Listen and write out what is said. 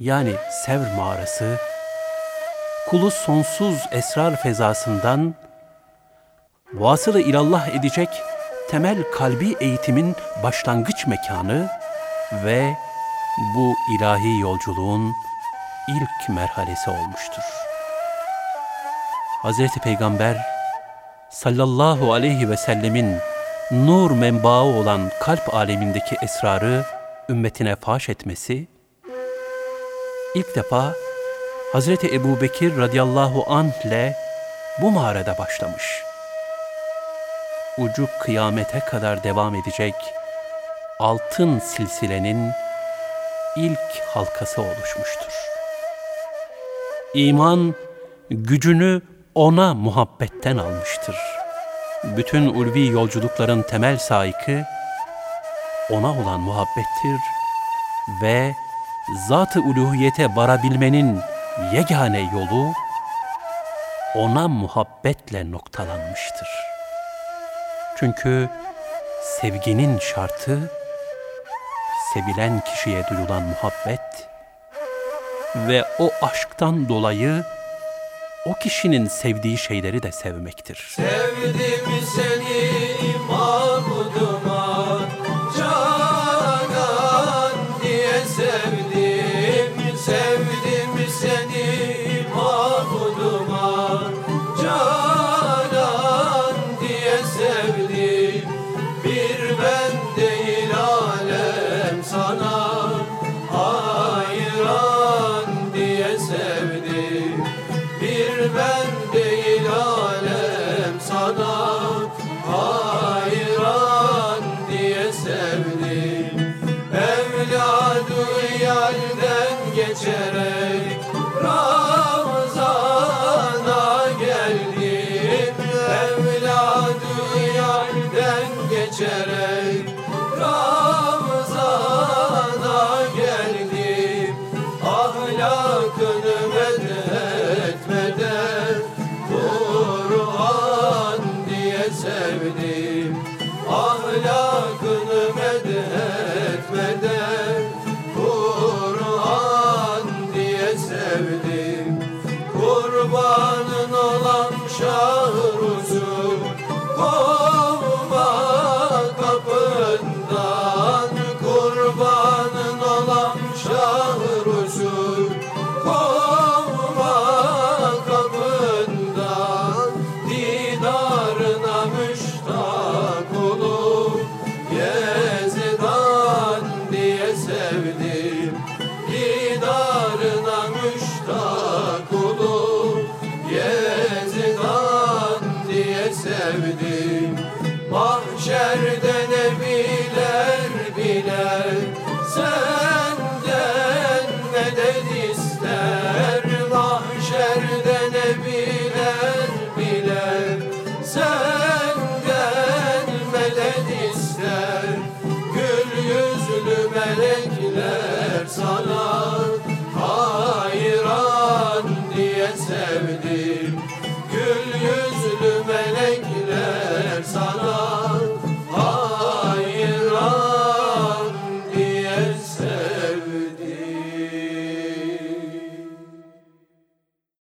yani Sevr mağarası, kulu sonsuz esrar fezasından vasılı ilallah edecek temel kalbi eğitimin başlangıç mekanı ve bu ilahi yolculuğun ilk merhalesi olmuştur. Hazreti Peygamber sallallahu aleyhi ve sellemin nur menbaı olan kalp alemindeki esrarı ümmetine faş etmesi, ilk defa Hazreti Ebu Bekir radıyallahu anh ile bu mağarada başlamış. Ucu kıyamete kadar devam edecek altın silsilenin ilk halkası oluşmuştur. İman gücünü ona muhabbetten almıştır. Bütün ulvi yolculukların temel saikı ona olan muhabbettir ve zat-ı uluhiyete varabilmenin yegane yolu ona muhabbetle noktalanmıştır. Çünkü sevginin şartı sevilen kişiye duyulan muhabbet ve o aşktan dolayı o kişinin sevdiği şeyleri de sevmektir. Sevdim seni geçerek Ramazana geldim. Evladı yerden geçerek sevdim. Mahşerde ne biler biler Senden medet ister? Mahşerde ne biler biler Senden medet ister? Gül yüzlü melekler sana Hayran diye sevdim.